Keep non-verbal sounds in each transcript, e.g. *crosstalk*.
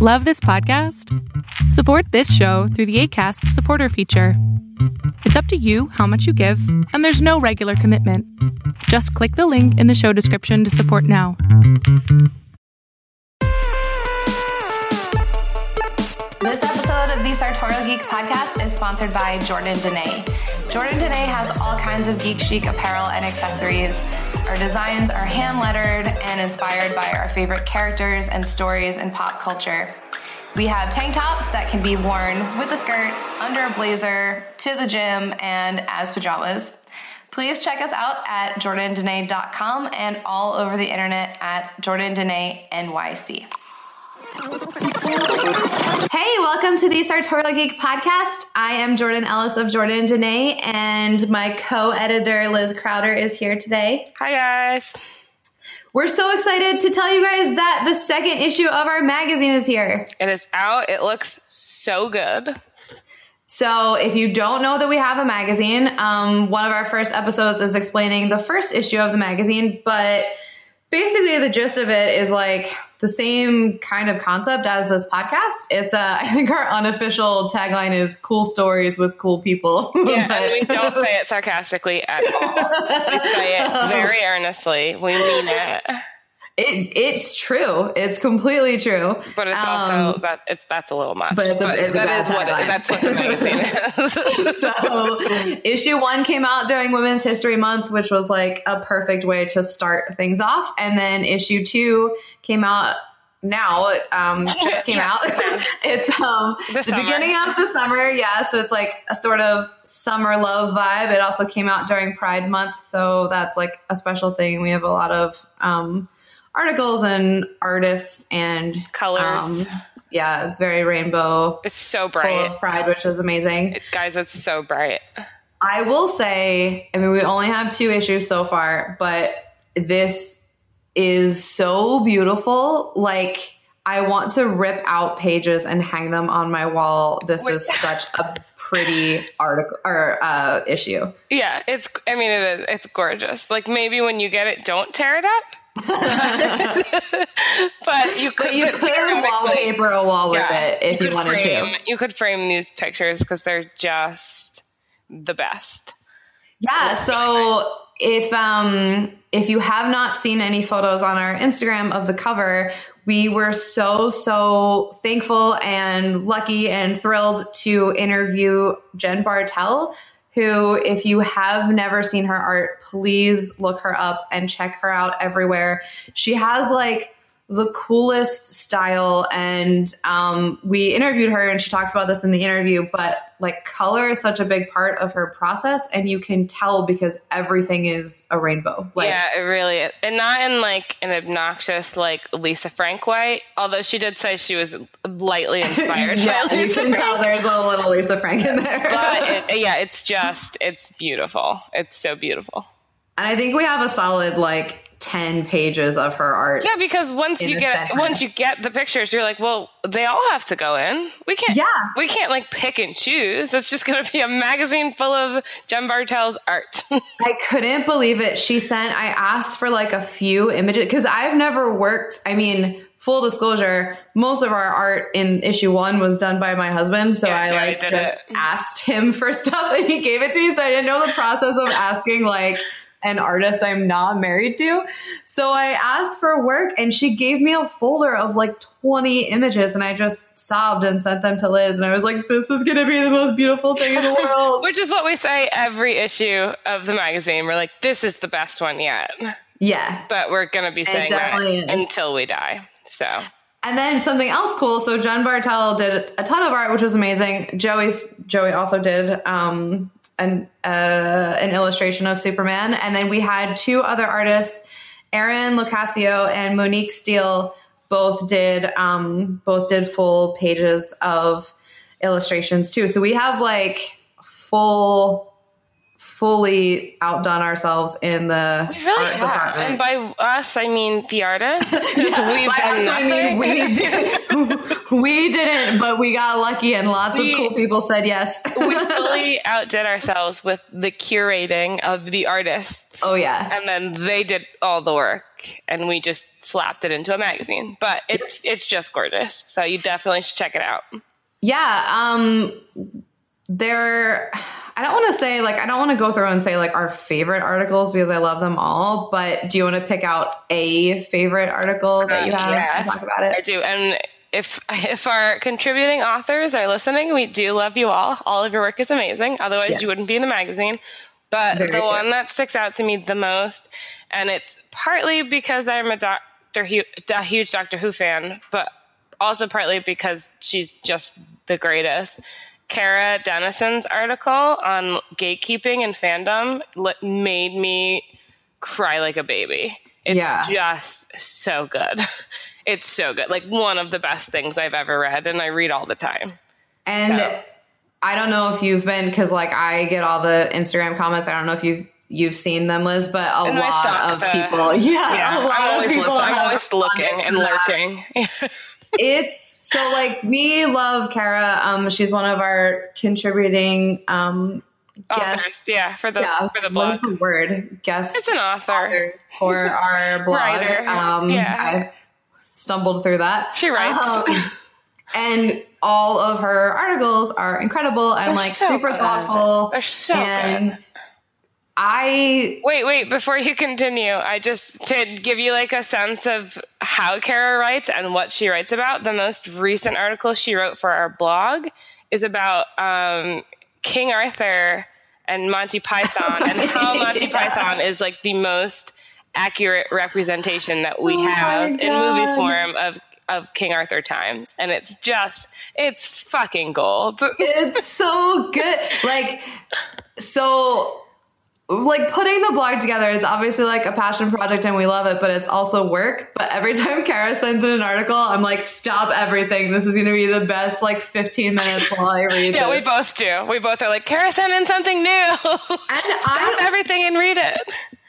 Love this podcast? Support this show through the ACAST supporter feature. It's up to you how much you give, and there's no regular commitment. Just click the link in the show description to support now. This episode of the Sartorial Geek podcast is sponsored by Jordan Dene. Jordan Dene has all kinds of geek chic apparel and accessories. Our designs are hand lettered and inspired by our favorite characters and stories in pop culture. We have tank tops that can be worn with a skirt, under a blazer, to the gym, and as pajamas. Please check us out at jordandene.com and all over the internet at jordandene NYC. Hey, welcome to the Sartorial Geek podcast. I am Jordan Ellis of Jordan Dene, and my co editor Liz Crowder is here today. Hi, guys. We're so excited to tell you guys that the second issue of our magazine is here. It is out. It looks so good. So, if you don't know that we have a magazine, um, one of our first episodes is explaining the first issue of the magazine, but basically the gist of it is like the same kind of concept as this podcast. It's uh, *laughs* I think our unofficial tagline is "cool stories with cool people." *laughs* Yeah, and we don't say it sarcastically at all. We say it *laughs* very earnestly. We mean it. It, it's true. It's completely true. But it's also Um, that it's that's a little much. but it's a- it's a that is what it, that's what the magazine *laughs* is. *laughs* so issue one came out during Women's History Month, which was like a perfect way to start things off. And then issue two came out now. Um, *laughs* just came Yes. out. it's um The the, beginning of the summer, yeah. So it's like a sort of summer love vibe. It also came out during Pride Month, so that's like a special thing. We have a lot of um articles and artists and Colors. um, yeah, it's very rainbow. it's so Full bright. of pride, which is amazing. It- guys, it's so bright. I will say, I mean, we only have two issues so far, but this is so beautiful. Like, I want to rip out pages and hang them on my wall. This Wait. is such a pretty article or uh, issue. Yeah, it's. I mean, it is. It's gorgeous. Like maybe when you get it, don't tear it up. But you could, But you but could wallpaper a wall with Yeah, it if you, could wanted frame, to. You could frame these pictures because they're just the best. Yeah. So if um if you have not seen any photos on our Instagram of the cover, we were so so thankful and lucky and thrilled to interview Jen Bartel, who if you have never seen her art, please look her up and check her out everywhere. She has like the coolest style and um, we interviewed her and she talks about this in the interview but like color is such a big part of her process and you can tell because everything is a rainbow like yeah, it really is. And not in like an obnoxious, like Lisa Frank way, although she did say she was lightly *laughs* inspired yeah by you can Frank. tell there's a little lisa frank in there But *laughs* it, yeah, it's just, it's beautiful. It's so beautiful. and i think we have a solid like 10 pages of her art Yeah, because once you get center. once you get the pictures, you're like, well, they all have to go in. We can't. Yeah. we can't like pick and choose. It's just going to be a magazine full of Jen Bartel's art. *laughs* I couldn't believe it. She sent, I asked for like a few images because I've never worked. I mean, full disclosure, most of our art in issue one was done by my husband. So Yeah, I like just it. asked him *laughs* for stuff and he gave it to me. So I didn't know the process of asking like an artist I'm not married to. So I asked for work and she gave me a folder of like 20 images and I just sobbed and sent them to Liz. And I was like, this is going to be the most beautiful thing in the *laughs* world. Which is what we say every issue of the magazine. We're like, this is the best one yet. yeah. But we're going to be saying that until we die. So And then something else cool. So Jen Bartel did a ton of art, which was amazing. Joey's Joey also did um, an uh, an illustration of Superman, and then we had two other artists, Erin Locascio and Monique Steele, both did um, both did full pages of illustrations too. So we have like full fully outdone ourselves in the we really art have. department. And by us, I mean the artist. *laughs* 'cause we've By done us, I mean, nothing. we did *laughs* we didn't, but we got lucky and lots We- of cool people said yes. *laughs* we fully outdid ourselves with the curating of the artists. oh yeah. and then they did all the work and we just slapped it into a magazine but it's it's just gorgeous so you definitely should check it out Yeah, um there I don't want to say like I don't want to go through and say like our favorite articles because I love them all, but do you want to pick out a favorite article that you have yes, talk about it? i do and if *laughs* if our contributing authors are listening we do love you all all of your work is amazing otherwise Yes. you wouldn't be in the magazine but Very the true. one that sticks out to me the most and it's partly because i'm a doctor Who, a huge doctor who fan but also partly because she's just the greatest. Kara Dennison's article on gatekeeping and fandom made me cry like a baby. It's Yeah. just so good. *laughs* It's so good. Like one of the best things I've ever read, and I read all the time. And Yeah. I don't know if you've been because like I get all the Instagram comments. I don't know if you've you've seen them, Liz, but a And lot of the- people, yeah, *laughs* Yeah, a lot I'm of always, people listening. I'm always looking and lurking. *laughs* it's so like we love Kara. Um, she's one of our contributing um guests. Authors, yeah, for the Yeah, for the like, what is blog. the word? Guest It's an author. for our *laughs* blog. Writer, Um, yeah. I've stumbled through that. She writes. Um, and all of her articles are incredible and They're like so super good. thoughtful. They're so and good. I Wait, wait, before you continue, I just to give you like a sense of how Kara writes and what she writes about, the most recent article she wrote for our blog is about um, King Arthur and Monty Python and how *laughs* Monty Yeah. Python is like the most accurate representation that we Oh have in movie form of of King Arthur times. And it's just it's fucking gold. it's so *laughs* good. Like, so, like, putting the blog together is obviously like a passion project and we love it, but it's also work. But every *laughs* time Kara sends in an article, I'm like, stop everything. This is going to be the best, like, 15 minutes while I read it. *laughs* Yeah, we both do. We both are like, Kara sent in something new. *laughs* And Stop I everything and read it.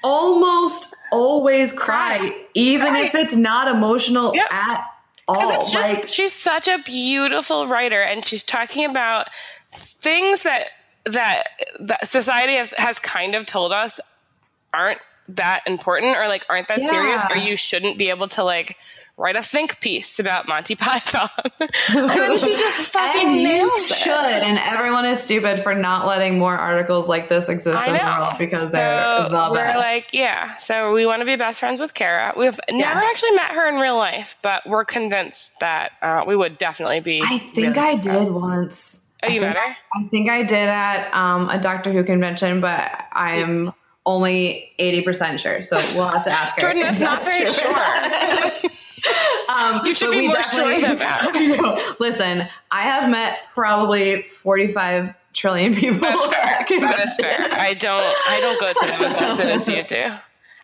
almost always cry, Cry. even Cry. if it's not emotional Yep. at all. just, like, she's such a beautiful writer, and she's talking about things that that that society has kind of told us aren't that important or like aren't that serious or you shouldn't be able to like write a think piece about Monty *laughs* Python. *laughs* and she just fucking and you it. should. And everyone is stupid for not letting more articles like this exist in the world because they're So the we're best. like, yeah. So we want to be best friends with Kara. We've never Yeah. actually met her in real life, but we're convinced that uh, we would definitely be. I think really- I did once. Oh, you I met think. I think I did at um, a Doctor Who convention, but I am only 80% sure. So we'll have to ask her. Jordan, if that's not very true. sure. *laughs* Um, You should be we more sure definitely- than *laughs* that. I. Listen, I have met probably 45 trillion people. That's fair. at That is fair. I don't. I don't go to them as often as you do.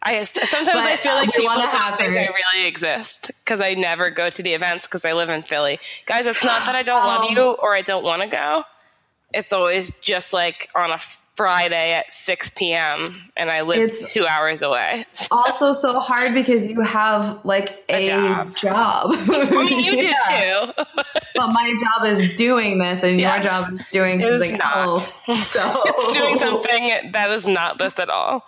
I sometimes I feel like people don't think. I really exist because I never go to the events because I live in Philly. Guys, it's not that I don't love Oh. you or I don't want to go. It's always just like on a Friday at 6 p.m. and I live It's- two hours away. *laughs* also so hard because you have like a, A job. job. *laughs* I mean, you do *laughs* too. But my job is doing this, and Yes. your job is doing something not. else. So it's doing something that is not this at all.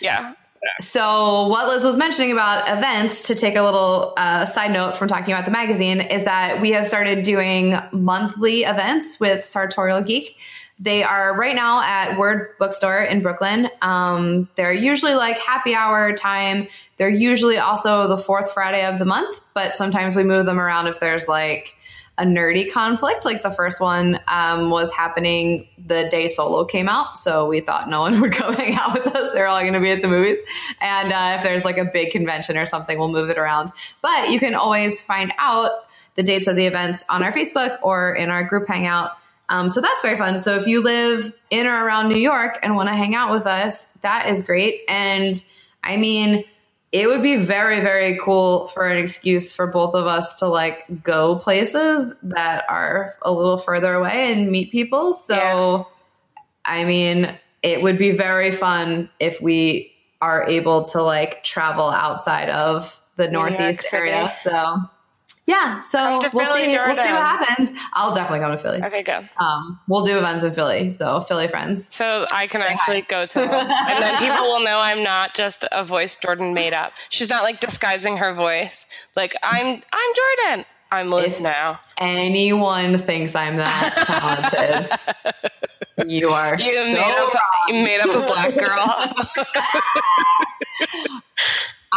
Yeah. So, what Liz was mentioning about events, to take a little uh, side note from talking about the magazine, is that we have started doing monthly events with Sartorial Geek. They are right now at Word Bookstore in Brooklyn. Um, they're usually like happy hour time. They're usually also the fourth Friday of the month, but sometimes we move them around if there's like a nerdy conflict. Like the first one um, was happening the day Solo came out, so we thought no one *laughs* would come hang out with us. They're all going to be at the movies, and uh, if there's like a big convention or something, we'll move it around. But you can always find out the dates of the events on our Facebook or in our group hangout. Um, so that's very fun. So if you live in or around New York and want to hang out with us, that is great. And I mean, it would be very very cool for an excuse for both of us to like go places that are a little further away and meet people. So Yeah. i mean it would be very fun if we are able to like travel outside of the northeast area. So yeah, so we'll Philly, see. We'll see what happens. I'll definitely come to Philly. Okay, good. Um, we'll do events in Philly, so Philly friends. So I can actually go to them. *laughs* and then people will know I'm not just a voice Jordan made up. She's not like disguising her voice. Like I'm I'm Jordan. I'm Liv If- now. Anyone thinks I'm that talented? *laughs* you are You so made up wrong. you made up a black girl. *laughs*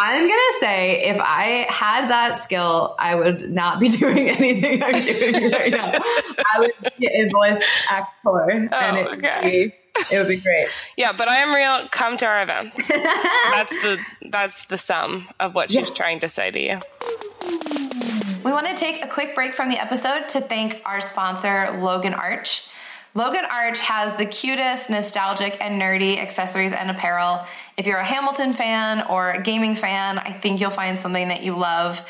I'm gonna say if I had that skill, I would not be *laughs* doing anything I'm doing right now. I would be a voice actor, and oh, it would, be, it would be great. yeah, but I am real. Come to our event. *laughs* That's the that's the sum of what she's Yes. trying to say to you. We want to take a quick break from the episode to thank our sponsor, Logan Arch. Logan Arch has the cutest, nostalgic, and nerdy accessories and apparel. If you're a Hamilton fan or a gaming fan, I think you'll find something that you love.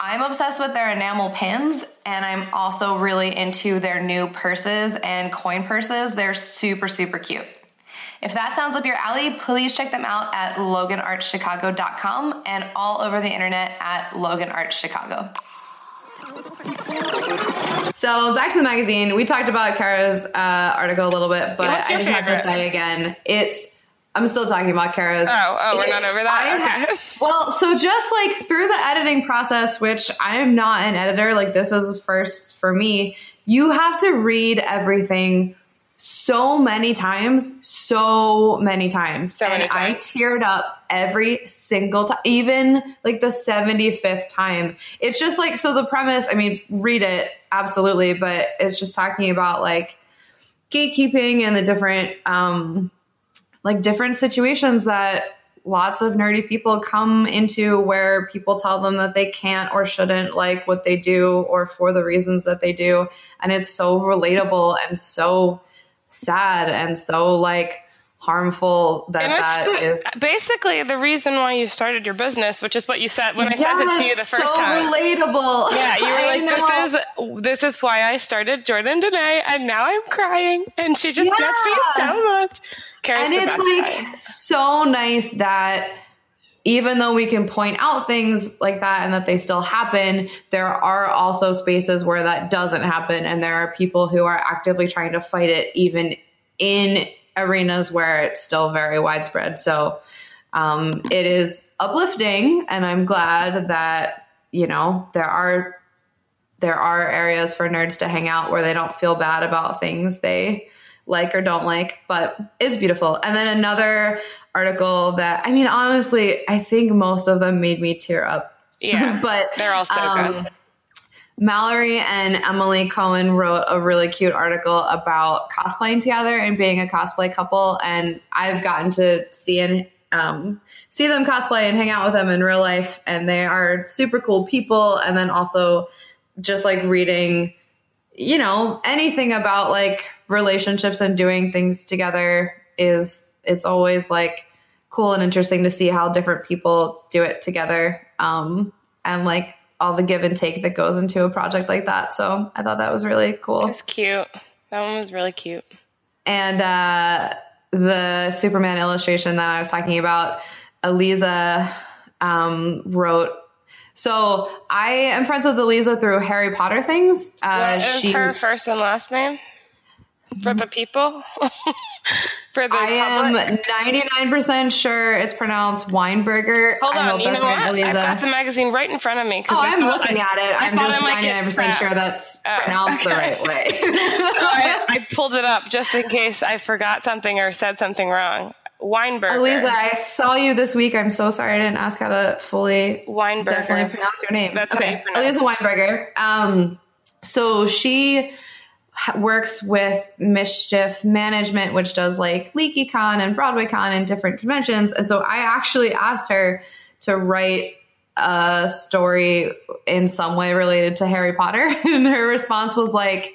I'm obsessed with their enamel pins, and I'm also really into their new purses and coin purses. They're super, super cute. If that sounds up your alley, please check them out at loganarchchicago.com and all over the internet at loganarchchicago. So back to the magazine. We talked about Kara's uh, article a little bit, but I just have to say again, it's. I'm still talking about Kara's. Oh, oh, we're not over that? I Okay. *laughs* well, so just like through the editing process, which I'm not an editor, like this is first for me. You have to read everything so many times, so many times. So and many I teared up every single time, even like the 75th time. It's just like, so the premise, I mean, read it, absolutely, but it's just talking about like gatekeeping and the different, um, like different situations that lots of nerdy people come into where people tell them that they can't or shouldn't like what they do or for the reasons that they do. And it's so relatable and so sad and so like harmful that And that it's is basically the reason why you started your business, which is what you said when I sent it to you the first so time. relatable. Yeah, you were *laughs* like. "This is this is why I started Jordan Dene, and now I'm crying." And she just gets me so much. Carrie's and it's like guy. so nice that even though we can point out things like that and that they still happen, there are also spaces where that doesn't happen. And there are people who are actively trying to fight it, even in arenas where it's still very widespread. So um, it is uplifting. And I'm glad that, you know, there are. There are areas for nerds to hang out where they don't feel bad about things they like or don't like, but it's beautiful. And then another article that I mean, honestly, I think most of them made me tear up. Yeah, *laughs* but they're all so um, good. Mallory and Emily Cohen wrote a really cute article about cosplaying together and being a cosplay couple. And I've gotten to see and um, see them cosplay and hang out with them in real life. And they are super cool people. And then also just like reading, you know, anything about like relationships and doing things together is it's always like cool and interesting to see how different people do it together. Um, and like all the give and take that goes into a project like that. So I thought that was really cool. It's cute. That one was really cute. And uh, the Superman illustration that I was talking about, Aliza um, wrote. So I am friends with Aliza through Harry Potter things. Uh, What is she, her first and last name for the people? *laughs* for the I am 99% sure it's pronounced Weinberger. Hold I on, hope you know that's right, what? I've got the magazine right in front of me. Oh, I I'm looking I- at it. I I'm just I might 99% sure that's Oh, pronounced the right way. *laughs* So I, I *laughs* pulled it up just in case I forgot something or said something wrong. Weinberger. Aliza, I saw you this week. I'm so sorry I didn't ask how to fully Weinberger. definitely pronounce your name. That's okay, Aliza Weinberger. Um, so she works with Mischief Management, which does like LeakyCon and BroadwayCon and different conventions. And so I actually asked her to write a story in some way related to Harry Potter, *laughs* and her response was like,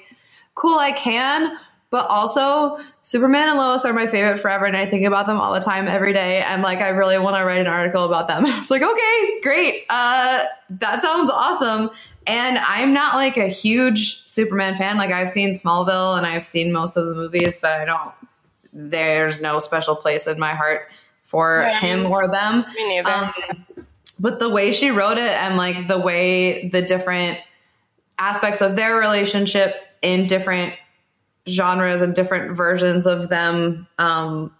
"Cool, I can." But also, Superman and Lois are my favorite forever, and I think about them all the time, every day. And like, I really want to write an article about them. *laughs* I was like, okay, great. Uh, that sounds awesome. And I'm not like a huge Superman fan. Like, I've seen Smallville and I've seen most of the movies, but I don't. There's no special place in my heart for Yeah. him or them. Me neither. Um, but the way she wrote it and like the way the different aspects of their relationship in different genres and different versions of them um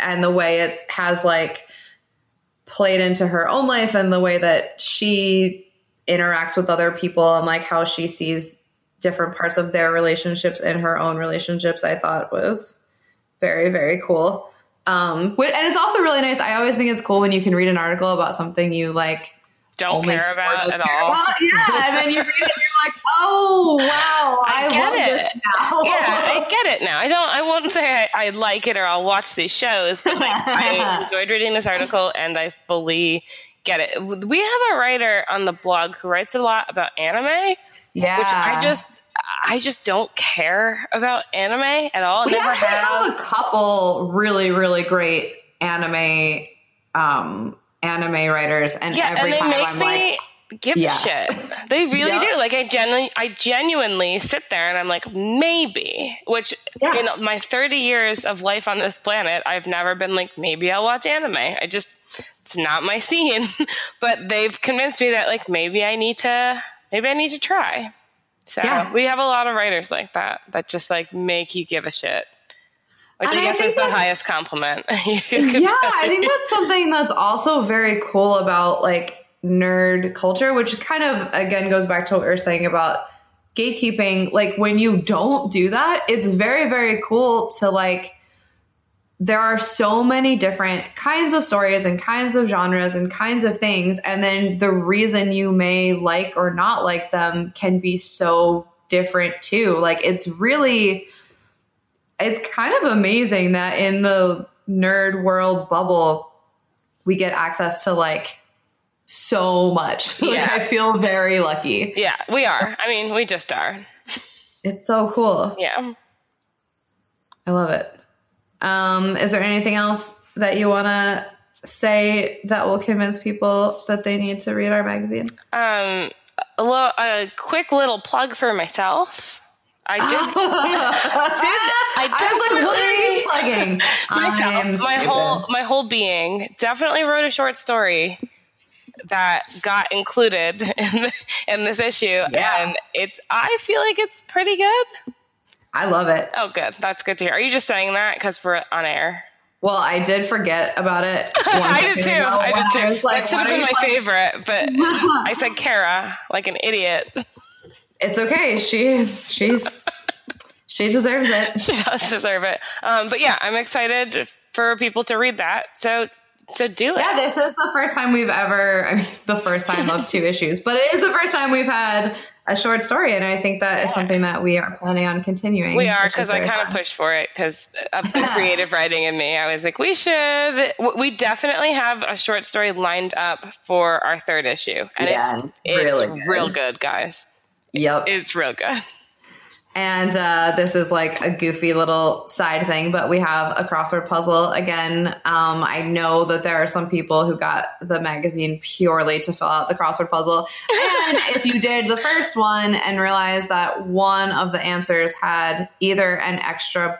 and the way it has like played into her own life and the way that she interacts with other people and like how she sees different parts of their relationships and her own relationships i thought was very very cool um and it's also really nice i always think it's cool when you can read an article about something you like don't care about at all. About. *laughs* Yeah, and then you read it and you're like, oh wow, *laughs* I, I get love it. this now. yeah, I *laughs* get it now. I don't. I won't say I, I like it or I'll watch these shows, but like, I enjoyed reading this article and I fully get it. We have a writer on the blog who writes a lot about anime, yeah. which I just. I just don't care about anime at all. We Never actually have. have a couple really, really great anime um anime writers, and yeah, every and time I'm like, give Yeah. a shit. They really Yeah. *laughs* do. Like I genuinely, I genuinely sit there and I'm like, maybe. Which Yeah. in my 30 years of life on this planet, I've never been like, maybe I'll watch anime. I just, it's not my scene. *laughs* but they've convinced me that like maybe I need to, maybe I need to try. So Yeah. we have a lot of writers like that that just like make you give a shit. Which And I I guess think is the highest compliment. *laughs* yeah, I think that's *laughs* something that's also very cool about like nerd culture, which kind of again goes back to what we were saying about gatekeeping. Like when you don't do that, it's very, very cool to like there are so many different kinds of stories and kinds of genres and kinds of things. And then the reason you may like or not like them can be so different too. Like it's really, it's kind of amazing that in the nerd world bubble, we get access to like so much. *laughs* Like I feel very lucky. yeah, we are. I mean, we just are. It's so cool. Yeah. I love it. Um, is there anything else that you want to say that will convince people that they need to read our magazine? Um, a, little, a quick little plug for myself. I did. *laughs* I, was like, what are you plugging? *laughs* Myself, my stupid. whole my whole being definitely wrote a short story that got included *laughs* in, the, in this issue, Yeah. and it's. I feel like it's pretty good. I love it. Oh, good. That's good to hear. Are you just saying that because we're on air? Well, I did forget about it. *laughs* I did too. I did too. was like, that should have been my plugging? favorite, but *laughs* I said Kara like an idiot. It's okay. She's she's *laughs* she deserves it. she does deserve it. Um, but yeah, I'm excited for people to read that. So so do it. Yeah, this is the first time we've ever, I mean, the first time of two issues, but it is the first time we've had a short story. And I think that is something that we are planning on continuing. We are because I kind of pushed for it because of the creative writing in me. I was like, we should. We definitely have a short story lined up for our third issue, and Yeah, it's it's really good. real good, guys. Yep. It's real good. And uh, this is like a goofy little side thing, but we have a crossword puzzle again. Um, I know that there are some people who got the magazine purely to fill out the crossword puzzle. And if you did the first one and realized that one of the answers had either an extra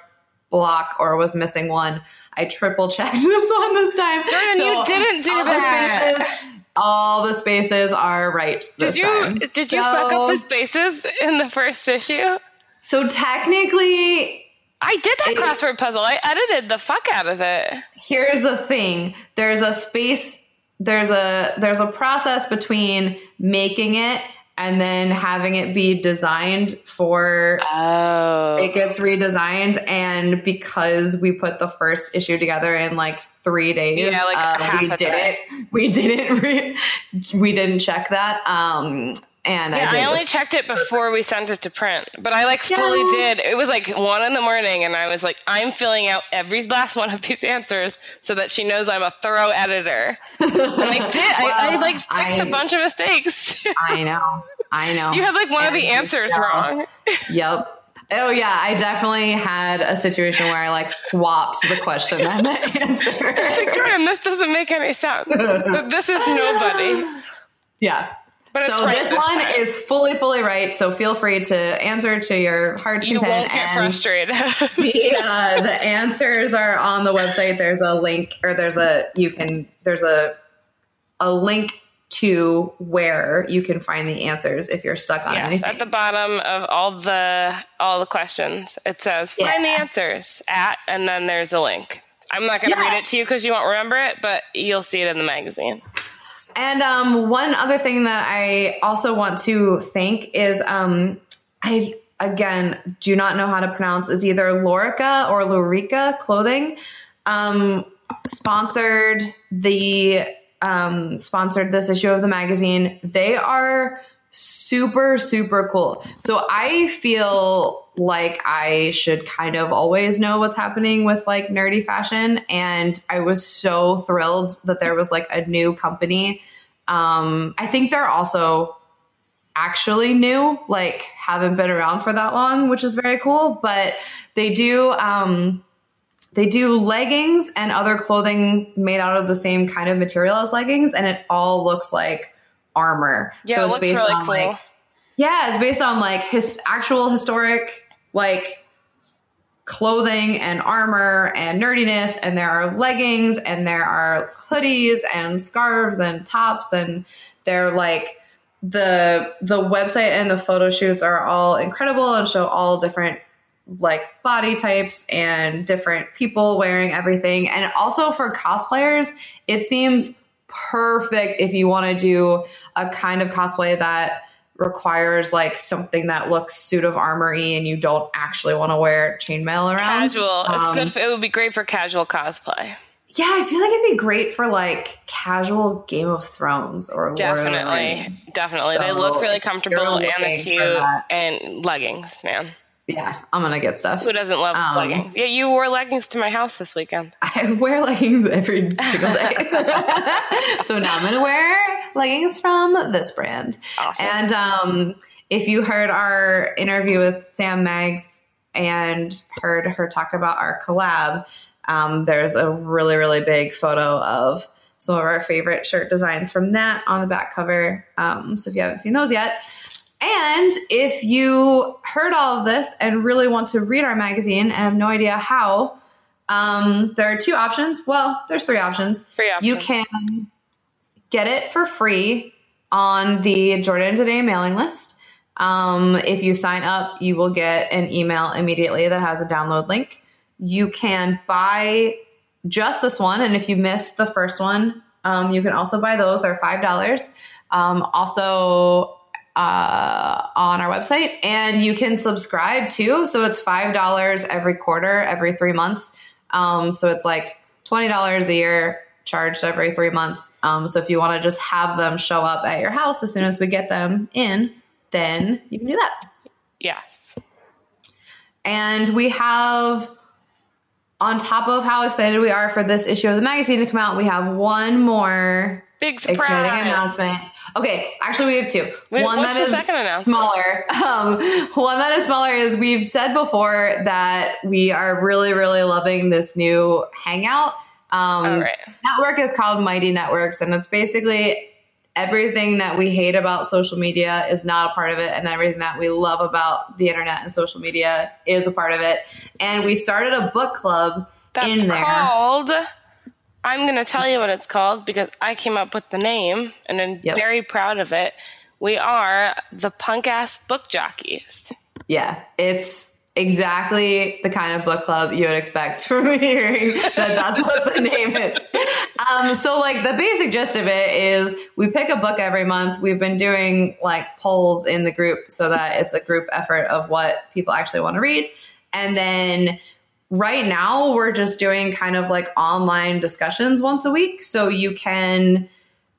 block or was missing one, I triple checked *laughs* this one this time. Jordan, you didn't do that. spaces- all the spaces are right. Did you time. did you fuck up the spaces in the first issue? So technically, I did that It- crossword puzzle. I edited the fuck out of it. here's the thing. There's a space there's a there's a process between making it and then having it be designed for Oh, it gets redesigned. And because we put the first issue together in like three days Yeah, like uh, we did it. We didn't re- we didn't check that. Um and Yeah, I, I only checked it before we sent it to print, but I like Yeah. fully did. It was like one in the morning, and I was like, I'm filling out every last one of these answers so that she knows I'm a thorough editor. And I did. I, I like fixed a I- bunch of mistakes. *laughs* I know I know you had like one of the answers so- wrong. Yep. Oh yeah, I definitely had a situation where I like swapped the question and the *laughs* answer. It's like, Jordan, this doesn't make any sense. *laughs* this is nobody. yeah. But so right this this one time. is fully, fully right. So feel free to answer to your heart's You content. won't get and frustrated. *laughs* *laughs* the, uh, the answers are on the website. There's a link, or there's a you can there's a a link to where you can find the answers if you're stuck on Yes, anything. at the bottom of all the all the questions, it says find the answers at, and then there's a link. I'm not going to Yeah. read it to you because you won't remember it, but you'll see it in the magazine. And um, one other thing that I also want to thank is um, I again do not know how to pronounce is either Lorica or Lorica Clothing um, sponsored the um, sponsored this issue of the magazine. They are super super cool. So I feel like I should kind of always know what's happening with like nerdy fashion and I was so thrilled that there was like a new company. Um I think they're also actually new, like haven't been around for that long, which is very cool, but they do um they do leggings and other clothing made out of the same kind of material as leggings and it all looks like armor. Yeah, it looks really cool. like yeah, it's based on like his actual historic like clothing and armor and nerdiness and there are leggings and there are hoodies and scarves and tops and they're like the the website and the photo shoots are all incredible and show all different like body types and different people wearing everything. And also for cosplayers it seems perfect if you want to do a kind of cosplay that requires like something that looks suit of armory and you don't actually want to wear chainmail around. Casual. Um, it's good. For, it would be great for casual cosplay. Yeah, I feel like it'd be great for like casual Game of Thrones or Lord of the Definitely, Rings. definitely. they look really comfortable and they're cute and leggings, man. Yeah, I'm gonna get stuff. Who doesn't love Um, leggings? Yeah, you wore leggings to my house this weekend. *laughs* I wear leggings every single day. *laughs* so now I'm gonna wear leggings from this brand. Awesome. And um, if you heard our interview with Sam Maggs and heard her talk about our collab, um, there's a really, really big photo of some of our favorite shirt designs from that on the back cover. Um, so if you haven't seen those yet, and if you heard all of this and really want to read our magazine and have no idea how, um, there are two options. Well, there's three options. Free option. You can get it for free on the Jordan Dene mailing list. Um, if you sign up, you will get an email immediately that has a download link. You can buy just this one, and if you missed the first one, um, you can also buy those. They're five dollars. Um, also uh, on our website, and you can subscribe too. So it's five dollars every quarter, every three months. Um, so it's like twenty dollars a year charged every three months. Um, so if you want to just have them show up at your house as soon as we get them in, then you can do that. yes. And we have, on top of how excited we are for this issue of the magazine to come out, we have one more Big surprise. exciting announcement. Okay, actually, we have two. Wait, one that is smaller. Um, one that is smaller is we've said before that we are really, really loving this new Hangout. Um, right. network is called Mighty Networks, and it's basically everything that we hate about social media is not a part of it, and everything that we love about the internet and social media is a part of it. And we started a book club That's in there. called. I'm going to tell you what it's called because I came up with the name and I'm Yep. very proud of it. We are the punk ass book jockeys. Yeah, it's exactly the kind of book club you would expect from *laughs* hearing that that's what the name is. Um, so, like, the basic gist of it is we pick a book every month. We've been doing like polls in the group so that it's a group effort of what people actually want to read. And then right now we're just doing kind of like online discussions once a week. So you can,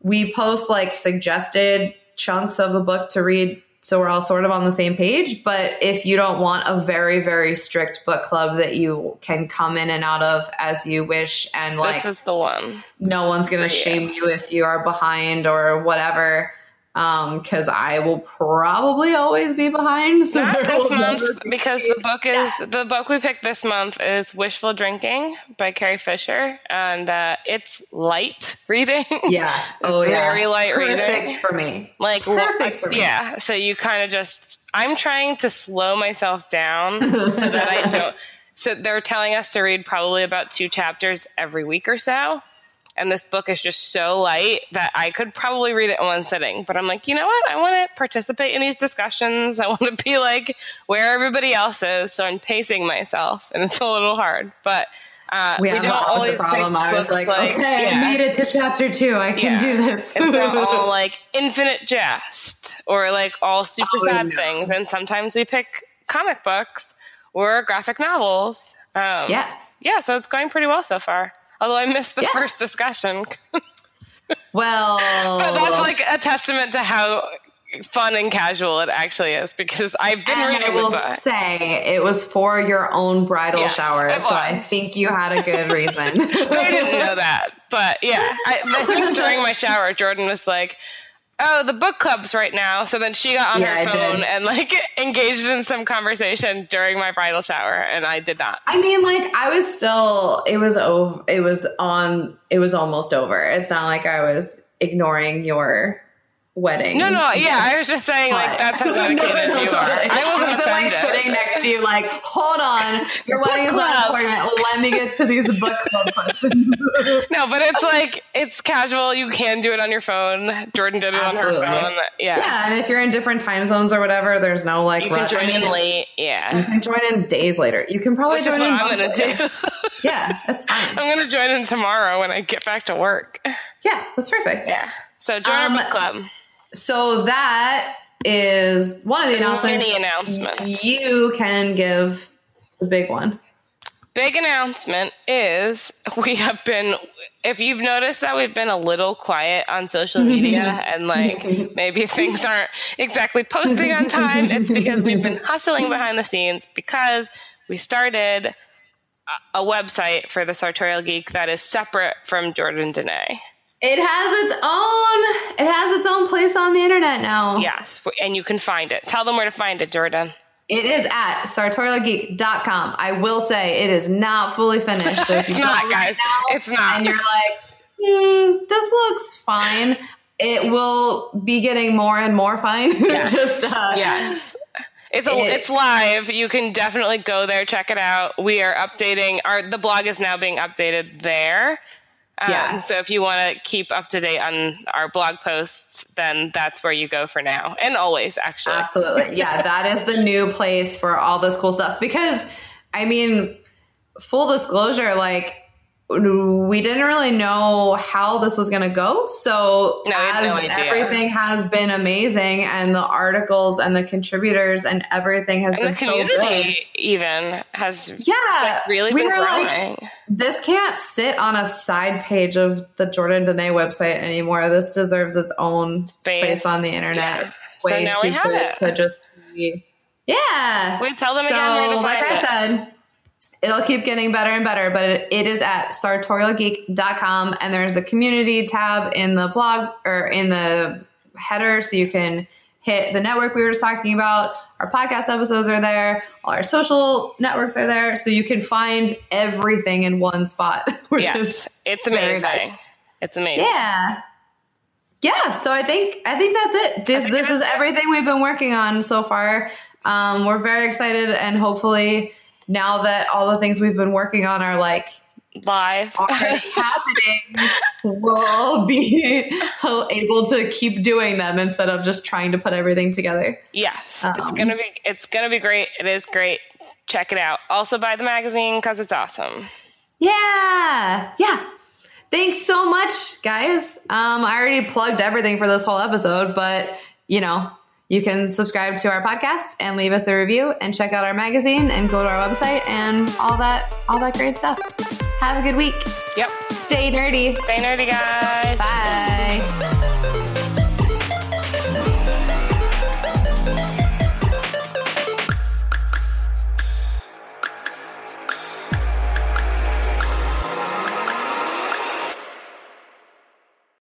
we post like suggested chunks of the book to read. So we're all sort of on the same page. But if you don't want a very, very strict book club that you can come in and out of as you wish, and like this is the one. no one's going to shame you if you are behind or whatever. Um, cause I will probably always be behind. So Not this month be- because the book is the book we picked this month is Wishful Drinking by Carrie Fisher, and uh, it's light *laughs* reading. Yeah. Oh yeah. Very light Perfect reading. for me. like Perfect for me. yeah. So you kind of just I'm trying to slow myself down *laughs* so that I don't. So they're telling us to read probably about two chapters every week or so. And this book is just so light that I could probably read it in one sitting. But I'm like, you know what? I want to participate in these discussions. *laughs* I want to be like where everybody else is. So I'm pacing myself, and it's a little hard. But uh, we, we don't always problem. I was like, like, okay, yeah. I made it to chapter two. I can yeah. do this. it's not all like infinite jest or like all super oh, sad no. things. And sometimes we pick comic books or graphic novels. Um, yeah. Yeah, so it's going pretty well so far. Although I missed the yeah. first discussion. *laughs* well, but that's like a testament to how fun and casual it actually is because I've been and. I will say it was for your own bridal yes, shower, so I think you had a good *laughs* reason. I didn't know that, but yeah, I, I think *laughs* during my shower, Jordan was like, oh, the book club's right now. So then she got on yeah, her phone and like *laughs* engaged in some conversation during my bridal shower, and I did not. I mean, like I was still, it was over, it was on, it was almost over. It's not like I was ignoring your wedding. No, no, yeah, I was just saying like that's how dedicated *laughs* no, no, you are. I wasn't I like sitting next to you, like, hold on, your wedding is not important. Let me get to these book club *laughs* questions. no, but it's like it's casual. You can do it on your phone. Jordan did it Absolutely. on her phone. Yeah, yeah, and if you're in different time zones or whatever, there's no like you can join I mean, in late. Yeah, you can join in days later. You can probably Which join in. I'm gonna do. *laughs* yeah, that's fine. I'm gonna join in tomorrow when I get back to work. Yeah, that's perfect. Yeah. So join um, our book club. So that is one of the, the announcements. Mini announcement. You can give the big one. Big announcement is we have been if you've noticed that we've been a little quiet on social *laughs* media and like maybe things aren't exactly posting on time, it's because we've been hustling behind the scenes because we started a website for the Sartorial Geek that is separate from Jordan Dene. It has its own. It has its own place on the internet now. Yes, and you can find it. Tell them where to find it, Jordan. It is at sartorialgeek.com. I will say it is not fully finished. So if *laughs* you it's not, guys. Now, it's not. And you're like, hmm, this looks fine. It will be getting more and more fine. *laughs* Yes. Just uh, yes. It's a, it, it's live. You can definitely go there, check it out. We are updating our the blog is now being updated there. Um, yeah. So if you want to keep up to date on our blog posts, then that's where you go for now and always, actually. Absolutely. *laughs* Yeah. that is the new place for all this cool stuff. Because, I mean, full disclosure, like, we didn't really know how this was going to go. So no, as no everything has been amazing and the articles and the contributors and everything has and been so good. Even has yeah like really we been growing. Like, this can't sit on a side page of the Jordan Dene website anymore. This deserves its own Space. place on the internet. Yeah. Way so now we have it. to just be yeah. Wait, tell them so, again. like I said it'll keep getting better and better, but it, it is at sartorialgeek.com and there's a community tab in the blog or in the header so you can hit the network we were just talking about. Our podcast episodes are there, all our social networks are there, so you can find everything in one spot, *laughs* which yes, is it's amazing. Nice. It's amazing. Yeah. Yeah, so I think I think that's it. This this is everything we've been working on so far. Um, we're very excited and hopefully now that all the things we've been working on are like live happening, we'll be able to keep doing them instead of just trying to put everything together. Yes, um, it's gonna be it's gonna be great. It is great. Check it out. Also buy the magazine because it's awesome. Yeah, yeah. Thanks so much, guys. Um, I already plugged everything for this whole episode, but you know, you can subscribe to our podcast and leave us a review and check out our magazine and go to our website and all that all that great stuff. Have a good week. Yep. Stay nerdy. Stay nerdy, guys. Bye.